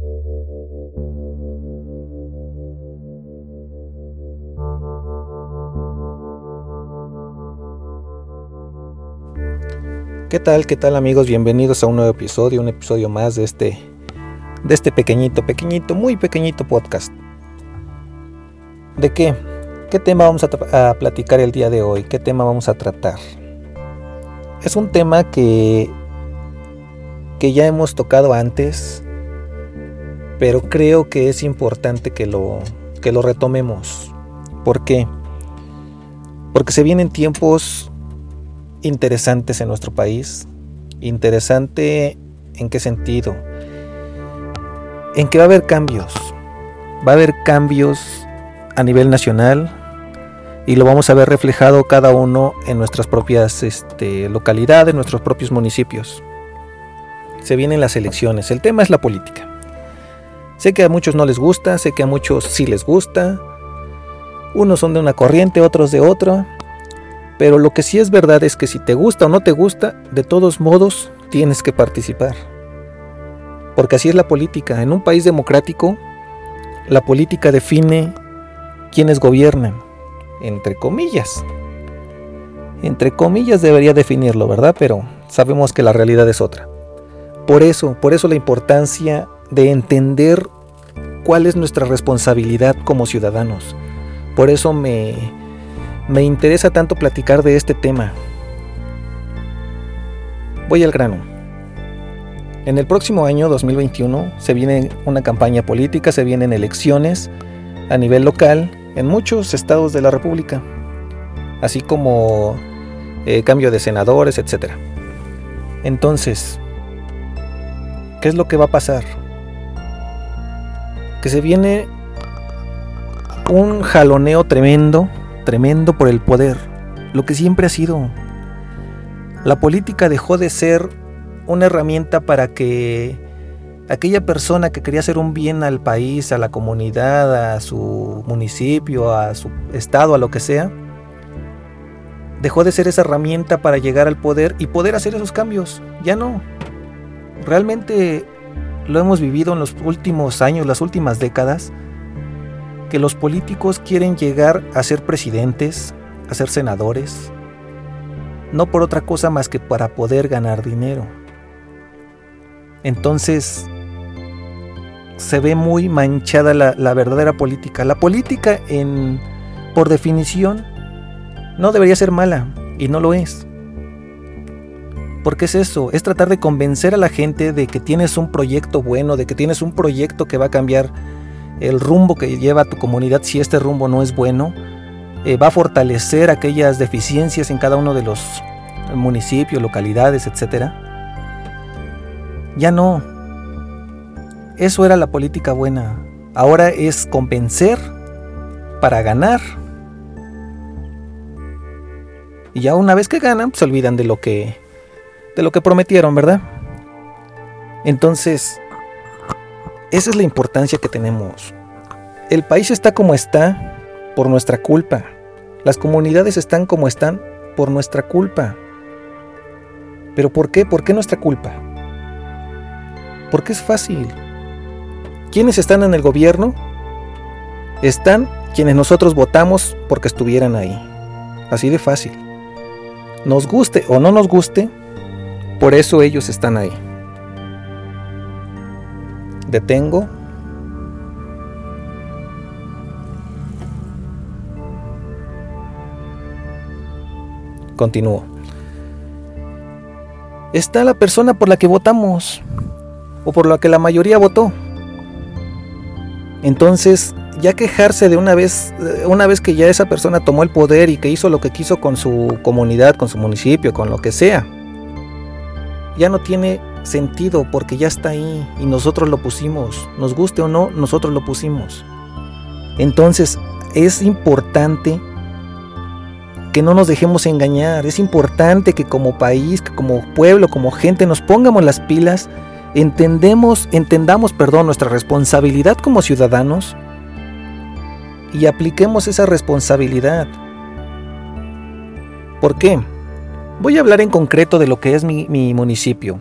¿Qué tal? ¿Qué tal amigos? Bienvenidos a un nuevo episodio, un episodio más de este de este pequeñito, pequeñito, muy pequeñito podcast. ¿De qué? ¿Qué tema vamos a, platicar el día de hoy? ¿Qué tema vamos a tratar? Es un tema que que ya hemos tocado antes, pero creo que es importante que lo que lo retomemos. ¿Por qué? Porque se vienen tiempos interesantes en nuestro país. Interesante en qué sentido? En que va a haber cambios. Va a haber cambios a nivel nacional y lo vamos a ver reflejado cada uno en nuestras propias este, localidades, nuestros propios municipios. Se vienen las elecciones. El tema es la política. Sé que a muchos no les gusta, sé que a muchos sí les gusta. Unos son de una corriente, otros de otra. Pero lo que sí es verdad es que si te gusta o no te gusta, de todos modos tienes que participar. Porque así es la política. En un país democrático, la política define quiénes gobiernan. Entre comillas. Entre comillas debería definirlo, ¿verdad? Pero sabemos que la realidad es otra. Por eso, por eso la importancia de entender cuál es nuestra responsabilidad como ciudadanos. Por eso me, me interesa tanto platicar de este tema. Voy al grano. En el próximo año 2021 se viene una campaña política, se vienen elecciones a nivel local en muchos estados de la República, así como eh, cambio de senadores, etc. Entonces, ¿qué es lo que va a pasar? Que se viene un jaloneo tremendo tremendo por el poder, lo que siempre ha sido. La política dejó de ser una herramienta para que aquella persona que quería hacer un bien al país, a la comunidad, a su municipio, a su estado, a lo que sea, dejó de ser esa herramienta para llegar al poder y poder hacer esos cambios. Ya no. Realmente lo hemos vivido en los últimos años, las últimas décadas, que los políticos quieren llegar a ser presidentes, a ser senadores, no por otra cosa más que para poder ganar dinero. Entonces, se ve muy manchada la, verdadera política. La política, en, por definición, no debería ser mala, y no lo es. Porque es eso, es tratar de convencer a la gente de que tienes un proyecto bueno, de que tienes un proyecto que va a cambiar el rumbo que lleva tu comunidad, si este rumbo no es bueno, eh, va a fortalecer aquellas deficiencias en cada uno de los municipios, localidades, etc. Ya no. Eso era la política buena. Ahora es convencer para ganar. Y ya una vez que ganan, se olvidan de lo que de lo que prometieron, ¿verdad? Entonces, esa es la importancia que tenemos. El país está como está por nuestra culpa. Las comunidades están como están por nuestra culpa. ¿Pero por qué? ¿Por qué nuestra culpa? Porque es fácil. ¿Quiénes están en el gobierno? Están quienes nosotros votamos porque estuvieran ahí. Así de fácil. Nos guste o no nos guste, por eso ellos están ahí. Detengo. Continúo. Está la persona por la que votamos o por la que la mayoría votó. Entonces, ya quejarse de una vez, eh, una vez que ya esa persona tomó el poder y que hizo lo que quiso con su comunidad, con su municipio, con lo que sea, ya no tiene sentido porque ya está ahí y nosotros lo pusimos. Nos guste o no, nosotros lo pusimos. Entonces es importante que no nos dejemos engañar. Es importante que como país, que como pueblo, como gente nos pongamos las pilas, entendemos, entendamos, perdón, nuestra responsabilidad como ciudadanos y apliquemos esa responsabilidad. ¿Por qué? Voy a hablar en concreto de lo que es mi, municipio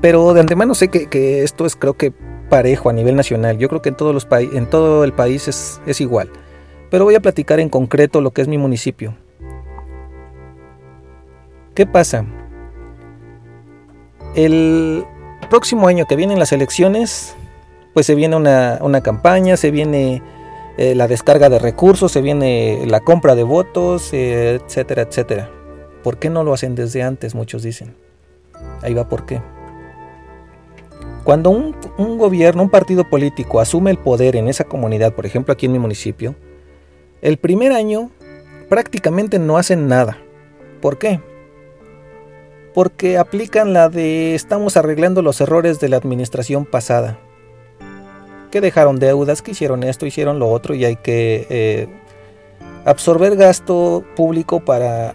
pero de antemano sé que, esto es creo que parejo a nivel nacional. Yo creo que en, todo el país es, es igual. Pero voy a platicar en concreto lo que es mi municipio. ¿Qué pasa? El próximo año que vienen las elecciones, pues se viene una, campaña, se viene eh, la descarga de recursos, se viene la compra de votos, eh, etcétera, etcétera. ¿Por qué no lo hacen desde antes? Muchos dicen. Ahí va por qué. Cuando un, gobierno, un partido político asume el poder en esa comunidad, por ejemplo aquí en mi municipio, el primer año prácticamente no hacen nada. ¿Por qué? porque aplican la de estamos arreglando los errores de la administración pasada. Que dejaron deudas, que hicieron esto, hicieron lo otro y hay que eh, absorber gasto público para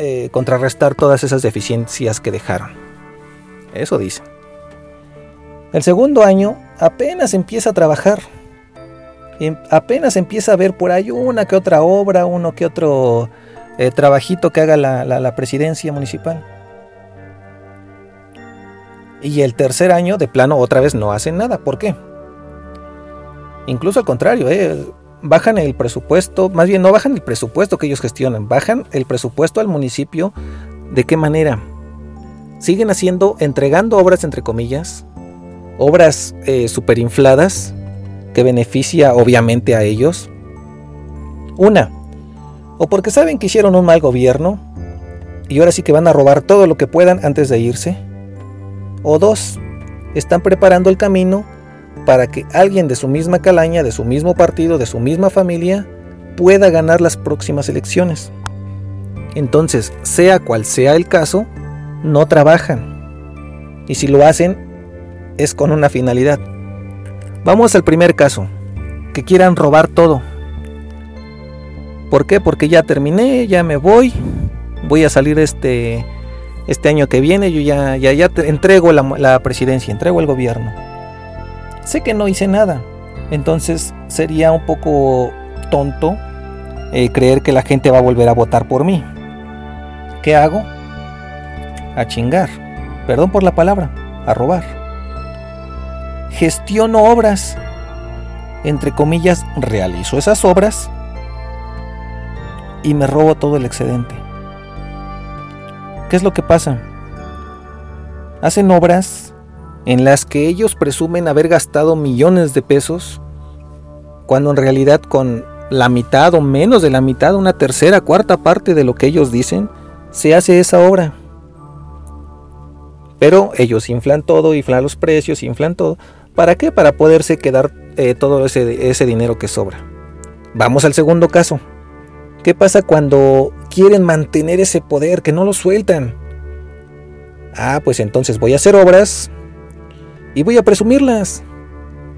eh, contrarrestar todas esas deficiencias que dejaron. Eso dicen. El segundo año apenas empieza a trabajar. Em, apenas empieza a ver por ahí una que otra obra, uno que otro eh, trabajito que haga la presidencia municipal. Y el tercer año, de plano, otra vez no hacen nada. ¿Por qué? Incluso al contrario, ¿eh? Bajan el presupuesto, más bien no bajan el presupuesto que ellos gestionan, bajan el presupuesto al municipio. ¿De qué manera? Siguen haciendo, entregando obras, entre comillas, obras eh, superinfladas, que beneficia obviamente a ellos. Una, o porque saben que hicieron un mal gobierno y ahora sí que van a robar todo lo que puedan antes de irse o dos, están preparando el camino para que alguien de su misma calaña, de su mismo partido, de su misma familia, pueda ganar las próximas elecciones. Entonces, sea cual sea el caso, no trabajan. Y si lo hacen, es con una finalidad. Vamos al primer caso, que quieran robar todo. ¿Por qué? Porque ya terminé, ya me voy, voy a salir este este año que viene yo ya, ya, ya entrego la, presidencia, entrego el gobierno. Sé que no hice nada, entonces sería un poco tonto eh, creer que la gente va a volver a votar por mí. ¿Qué hago? A chingar, perdón por la palabra, a robar. Gestiono obras, entre comillas, realizo esas obras y me robo todo el excedente. ¿Qué es lo que pasa? Hacen obras en las que ellos presumen haber gastado millones de pesos, cuando en realidad con la mitad o menos de la mitad, una tercera, cuarta parte de lo que ellos dicen, se hace esa obra. Pero ellos inflan todo, inflan los precios, inflan todo. ¿Para qué? Para poderse quedar eh, todo ese, ese dinero que sobra. Vamos al segundo caso. ¿Qué pasa cuando quieren mantener ese poder, que no lo sueltan? Ah, pues entonces voy a hacer obras y voy a presumirlas.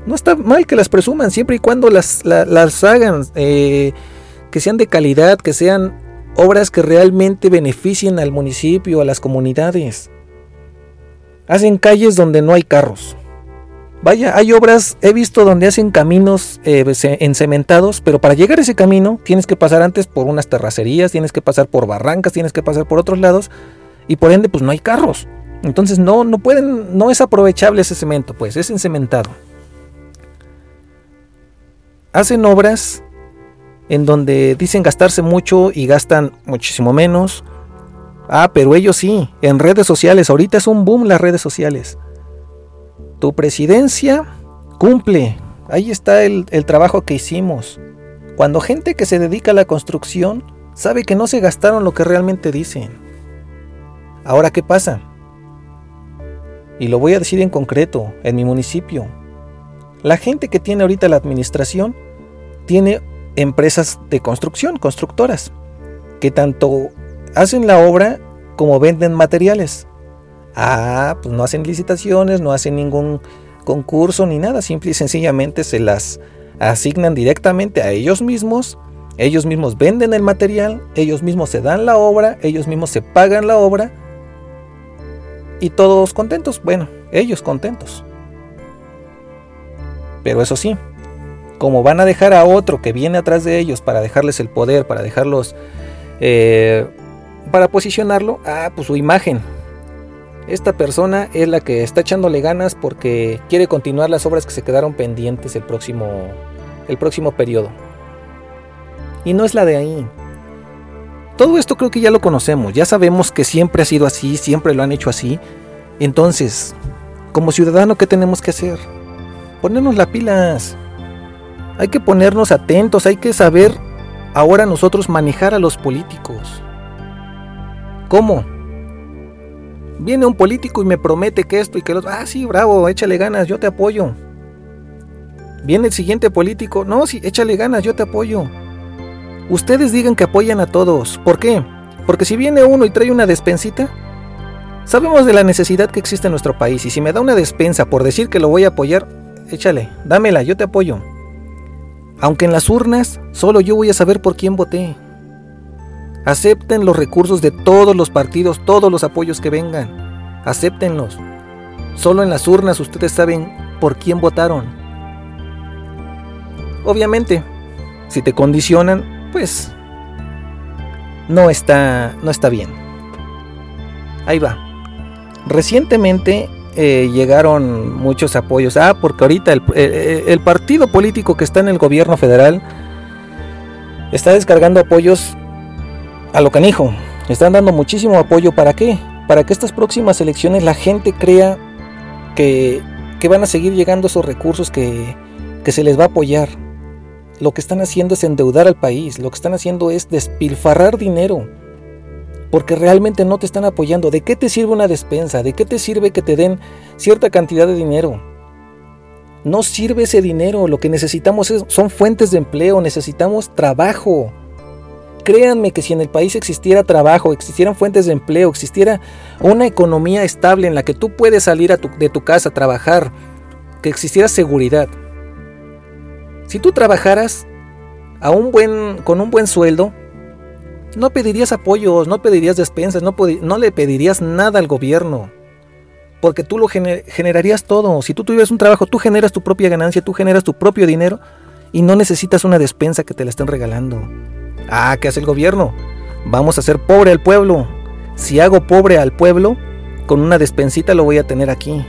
No está mal que las presuman, siempre y cuando las, hagan, eh, que sean de calidad, que sean obras que realmente beneficien al municipio, a las comunidades. Hacen calles donde no hay carros. Vaya, hay obras, he visto donde hacen caminos eh, encementados, pero para llegar a ese camino tienes que pasar antes por unas terracerías, tienes que pasar por barrancas, tienes que pasar por otros lados y por ende pues no hay carros. Entonces no, no pueden, no es aprovechable ese cemento, pues es encementado. Hacen obras en donde dicen gastarse mucho y gastan muchísimo menos. Ah, pero ellos sí, en redes sociales, ahorita es un boom las redes sociales. Tu presidencia cumple. Ahí está el, trabajo que hicimos. Cuando gente que se dedica a la construcción sabe que no se gastaron lo que realmente dicen. Ahora, ¿qué pasa? Y lo voy a decir en concreto, en mi municipio. La gente que tiene ahorita la administración tiene empresas de construcción, constructoras, que tanto hacen la obra como venden materiales. Ah, pues no hacen licitaciones, no hacen ningún concurso ni nada, simple y sencillamente se las asignan directamente a ellos mismos, ellos mismos venden el material, ellos mismos se dan la obra, ellos mismos se pagan la obra y todos contentos, bueno, ellos contentos. Pero eso sí, como van a dejar a otro que viene atrás de ellos para dejarles el poder, para dejarlos, eh, para posicionarlo, ah, pues su imagen, esta persona es la que está echándole ganas porque quiere continuar las obras que se quedaron pendientes el próximo, el próximo periodo. Y no es la de ahí. Todo esto creo que ya lo conocemos, ya sabemos que siempre ha sido así, siempre lo han hecho así. Entonces, como ciudadano, ¿qué tenemos que hacer? Ponernos las pilas. Hay que ponernos atentos, hay que saber ahora nosotros manejar a los políticos. ¿Cómo? Viene un político y me promete que esto y que lo otro. Ah, sí, bravo, échale ganas, yo te apoyo. Viene el siguiente político. No, sí, échale ganas, yo te apoyo. Ustedes digan que apoyan a todos. ¿Por qué? Porque si viene uno y trae una despensita, sabemos de la necesidad que existe en nuestro país. Y si me da una despensa por decir que lo voy a apoyar, échale, dámela, yo te apoyo. Aunque en las urnas solo yo voy a saber por quién voté. Acepten los recursos de todos los partidos, todos los apoyos que vengan. Acéptenlos. Solo en las urnas ustedes saben por quién votaron. Obviamente, si te condicionan, pues no está, no está bien. Ahí va. Recientemente eh, llegaron muchos apoyos. Ah, porque ahorita el, partido político que está en el gobierno federal está descargando apoyos a lo canijo. Están dando muchísimo apoyo. ¿Para qué? Para que estas próximas elecciones la gente crea que, que van a seguir llegando esos recursos que, que se les va a apoyar. Lo que están haciendo es endeudar al país. Lo que están haciendo es despilfarrar dinero porque realmente no te están apoyando. ¿De qué te sirve una despensa? ¿De qué te sirve que te den cierta cantidad de dinero? No sirve ese dinero, lo que necesitamos son fuentes de empleo, necesitamos trabajo. Créanme que si en el país existiera trabajo, existieran fuentes de empleo, existiera una economía estable en la que tú puedes salir de tu casa a trabajar, que existiera seguridad. Si tú trabajaras a un buen, con un buen sueldo, no pedirías apoyos, no pedirías despensas, no, le pedirías nada al gobierno. Porque tú lo generarías todo. Si tú tuvieras un trabajo, tú generas tu propia ganancia, tú generas tu propio dinero y no necesitas una despensa que te la estén regalando. Ah, ¿qué hace el gobierno? Vamos a hacer pobre al pueblo. Si hago pobre al pueblo, con una despensita lo voy a tener aquí.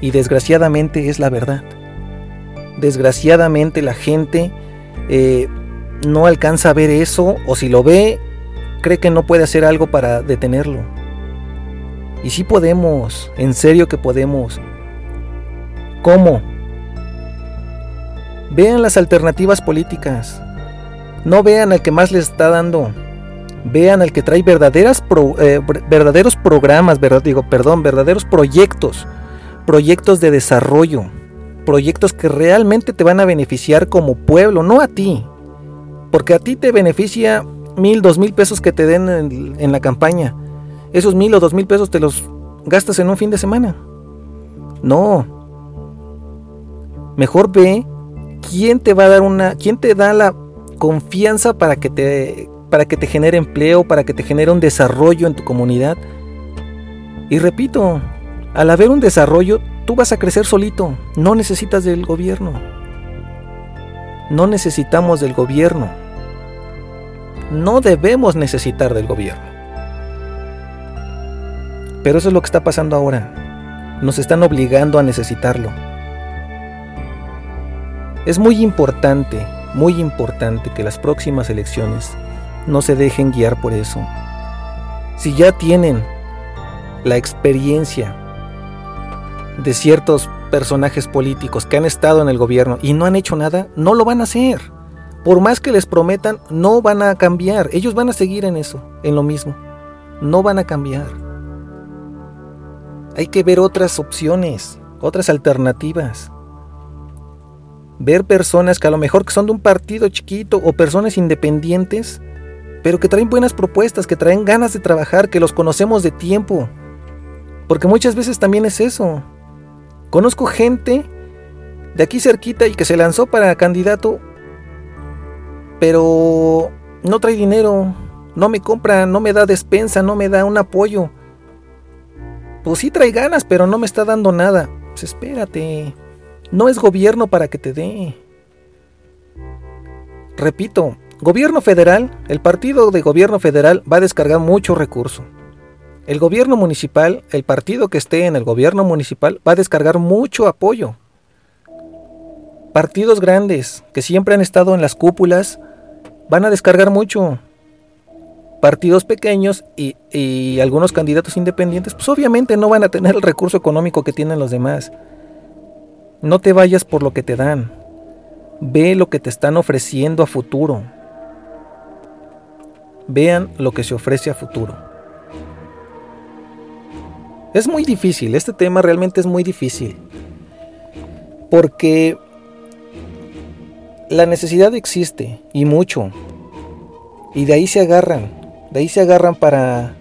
Y desgraciadamente es la verdad. Desgraciadamente la gente eh, no alcanza a ver eso o si lo ve, cree que no puede hacer algo para detenerlo. Y si podemos, en serio que podemos. ¿Cómo? Vean las alternativas políticas. No vean al que más les está dando. Vean al que trae verdaderas eh, verdaderos programas, verdad, digo, perdón, verdaderos proyectos. Proyectos de desarrollo. Proyectos que realmente te van a beneficiar como pueblo, no a ti, porque a ti te beneficia mil, dos mil pesos que te den en, la campaña. Esos mil o dos mil pesos te los gastas en un fin de semana. No. Mejor ve quién te va a dar una, quién te da la confianza para que te, para que te genere empleo, para que te genere un desarrollo en tu comunidad. Y repito, al haber un desarrollo, tú vas a crecer solito, no necesitas del gobierno. No necesitamos del gobierno. No debemos necesitar del gobierno. Pero eso es lo que está pasando ahora. Nos están obligando a necesitarlo. Es muy importante, muy importante que las próximas elecciones no se dejen guiar por eso. Si ya tienen la experiencia de ciertos personajes políticos que han estado en el gobierno y no han hecho nada, no lo van a hacer. Por más que les prometan, no van a cambiar. Ellos van a seguir en eso, en lo mismo. No van a cambiar. Hay que ver otras opciones, otras alternativas. Ver personas que a lo mejor que son de un partido chiquito o personas independientes, pero que traen buenas propuestas, que traen ganas de trabajar, que los conocemos de tiempo. Porque muchas veces también es eso. Conozco gente de aquí cerquita y que se lanzó para candidato, pero no trae dinero, no me compra, no me da despensa, no me da un apoyo. Pues sí trae ganas, pero no me está dando nada. Pues espérate, no es gobierno para que te dé. Repito, gobierno federal, el partido de gobierno federal va a descargar mucho recurso. El gobierno municipal, el partido que esté en el gobierno municipal va a descargar mucho apoyo. Partidos grandes que siempre han estado en las cúpulas van a descargar mucho. Partidos pequeños y, algunos candidatos independientes, pues obviamente no van a tener el recurso económico que tienen los demás. No te vayas por lo que te dan. Ve lo que te están ofreciendo a futuro. Vean lo que se ofrece a futuro. Es muy difícil, este tema realmente es muy difícil. Porque la necesidad existe y mucho. Y de ahí se agarran. De ahí se agarran para,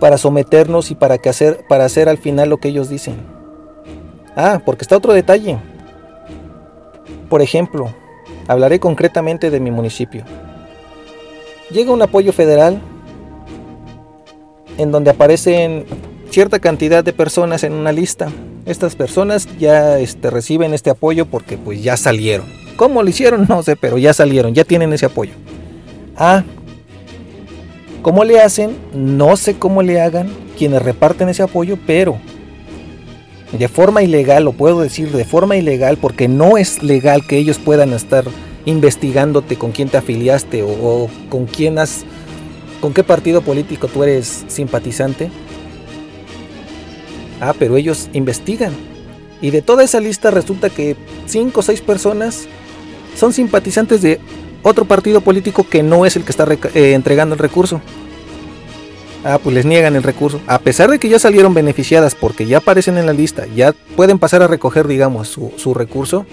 para someternos y para, que hacer, para hacer al final lo que ellos dicen. Ah, porque está otro detalle. Por ejemplo, hablaré concretamente de mi municipio. Llega un apoyo federal en donde aparecen cierta cantidad de personas en una lista. Estas personas ya este, reciben este apoyo porque pues ya salieron. ¿Cómo lo hicieron? No sé, pero ya salieron, ya tienen ese apoyo. Ah, ¿cómo le hacen? No sé cómo le hagan quienes reparten ese apoyo, pero de forma ilegal, lo puedo decir de forma ilegal, porque no es legal que ellos puedan estar investigándote con quién te afiliaste o, con quién has, con qué partido político tú eres simpatizante. Ah, pero ellos investigan. Y de toda esa lista resulta que cinco o seis personas son simpatizantes de otro partido político que no es el que está eh, entregando el recurso. Ah, pues les niegan el recurso. A pesar de que ya salieron beneficiadas porque ya aparecen en la lista, ya pueden pasar a recoger, digamos, su, recurso.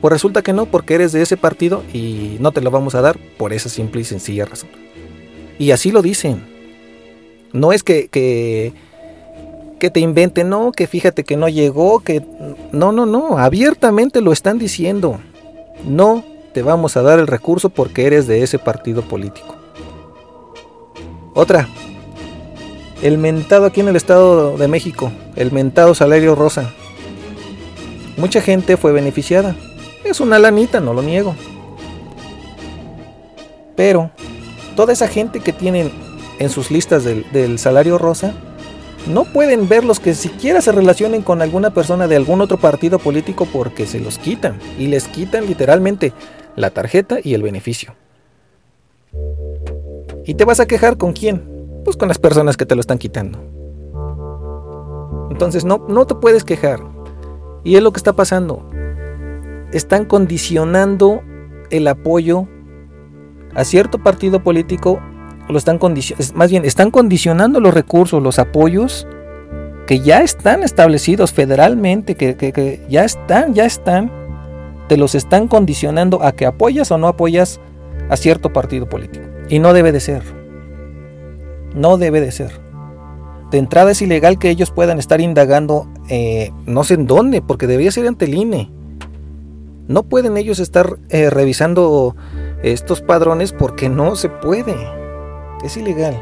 Pues resulta que no, porque eres de ese partido y no te lo vamos a dar por esa simple y sencilla razón. Y así lo dicen. No es que, que te inventen, no, que fíjate que no llegó, que... No, no, no, abiertamente lo están diciendo. No te vamos a dar el recurso porque eres de ese partido político. Otra. El mentado aquí en el Estado de México. El mentado salario rosa. Mucha gente fue beneficiada. Es una lanita, no lo niego. Pero toda esa gente que tienen en sus listas del, salario rosa, no pueden ver los que siquiera se relacionen con alguna persona de algún otro partido político porque se los quitan. Y les quitan literalmente la tarjeta y el beneficio. ¿Y te vas a quejar con quién? Pues con las personas que te lo están quitando. Entonces no, no te puedes quejar. Y es lo que está pasando. Están condicionando el apoyo a cierto partido político. Lo están más bien, están condicionando los recursos, los apoyos que ya están establecidos federalmente, que, que ya están, ya están. Te los están condicionando a que apoyas o no apoyas a cierto partido político. Y no debe de ser. No debe de ser. De entrada es ilegal que ellos puedan estar indagando eh, no sé en dónde, porque debería ser ante el INE. No pueden ellos estar eh, revisando estos padrones porque no se puede. Es ilegal.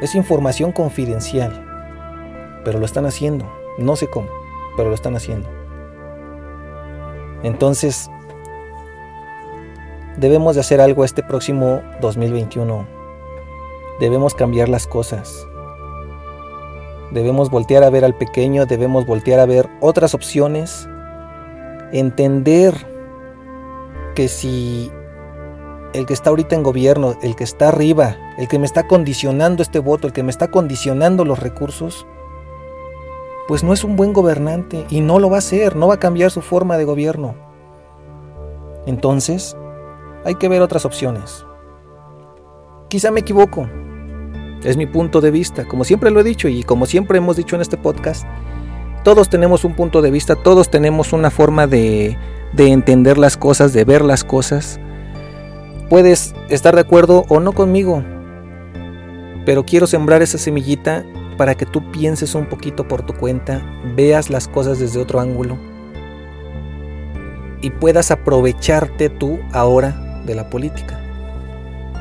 Es información confidencial. Pero lo están haciendo. No sé cómo, pero lo están haciendo. Entonces, debemos de hacer algo este próximo 2021. Debemos cambiar las cosas. Debemos voltear a ver al pequeño, debemos voltear a ver otras opciones. Entender que si el que está ahorita en gobierno, el que está arriba, el que me está condicionando este voto, el que me está condicionando los recursos, pues no es un buen gobernante y no lo va a ser, no va a cambiar su forma de gobierno. Entonces, hay que ver otras opciones. Quizá me equivoco. Es mi punto de vista. Como siempre lo he dicho y como siempre hemos dicho en este podcast, todos tenemos un punto de vista, todos tenemos una forma de, de entender las cosas, de ver las cosas. Puedes estar de acuerdo o no conmigo, pero quiero sembrar esa semillita para que tú pienses un poquito por tu cuenta, veas las cosas desde otro ángulo y puedas aprovecharte tú ahora de la política.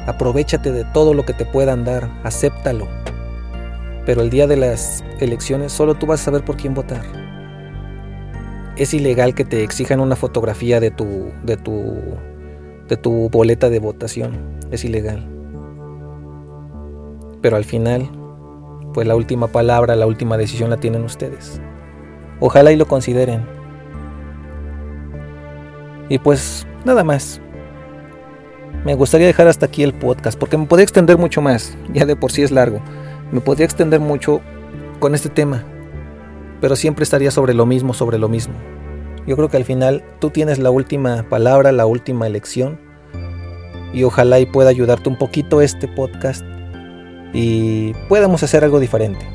Aprovechate de todo lo que te puedan dar, acéptalo. Pero el día de las elecciones solo tú vas a saber por quién votar. Es ilegal que te exijan una fotografía de tu de tu de tu boleta de votación. Es ilegal. Pero al final pues la última palabra, la última decisión la tienen ustedes. Ojalá y lo consideren. Y pues nada más. Me gustaría dejar hasta aquí el podcast porque me podría extender mucho más. Ya de por sí es largo. Me podría extender mucho con este tema. Pero siempre estaría sobre lo mismo, sobre lo mismo. Yo creo que al final tú tienes la última palabra, la última elección. Y ojalá y pueda ayudarte un poquito este podcast y podamos hacer algo diferente.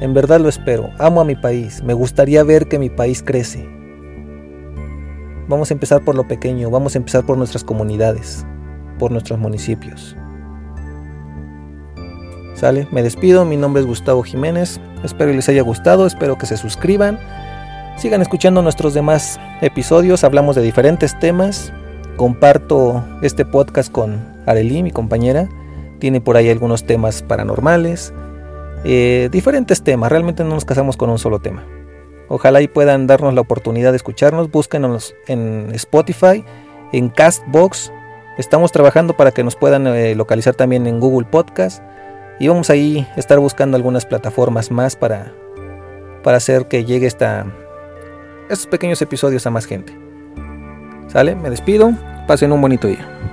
En verdad lo espero. Amo a mi país. Me gustaría ver que mi país crece. Vamos a empezar por lo pequeño. Vamos a empezar por nuestras comunidades, por nuestros municipios. ¿Sale? Me despido. Mi nombre es Gustavo Jiménez. Espero que les haya gustado. Espero que se suscriban. Sigan escuchando nuestros demás episodios. Hablamos de diferentes temas. Comparto este podcast con Arely, mi compañera. Tiene por ahí algunos temas paranormales. Eh, diferentes temas. Realmente no nos casamos con un solo tema. Ojalá y puedan darnos la oportunidad de escucharnos. Búsquenos en Spotify, en Castbox. Estamos trabajando para que nos puedan eh, localizar también en Google Podcast. Y vamos ahí a estar buscando algunas plataformas más para, para hacer que llegue esta, estos pequeños episodios a más gente. ¿Sale? Me despido. Pasen un bonito día.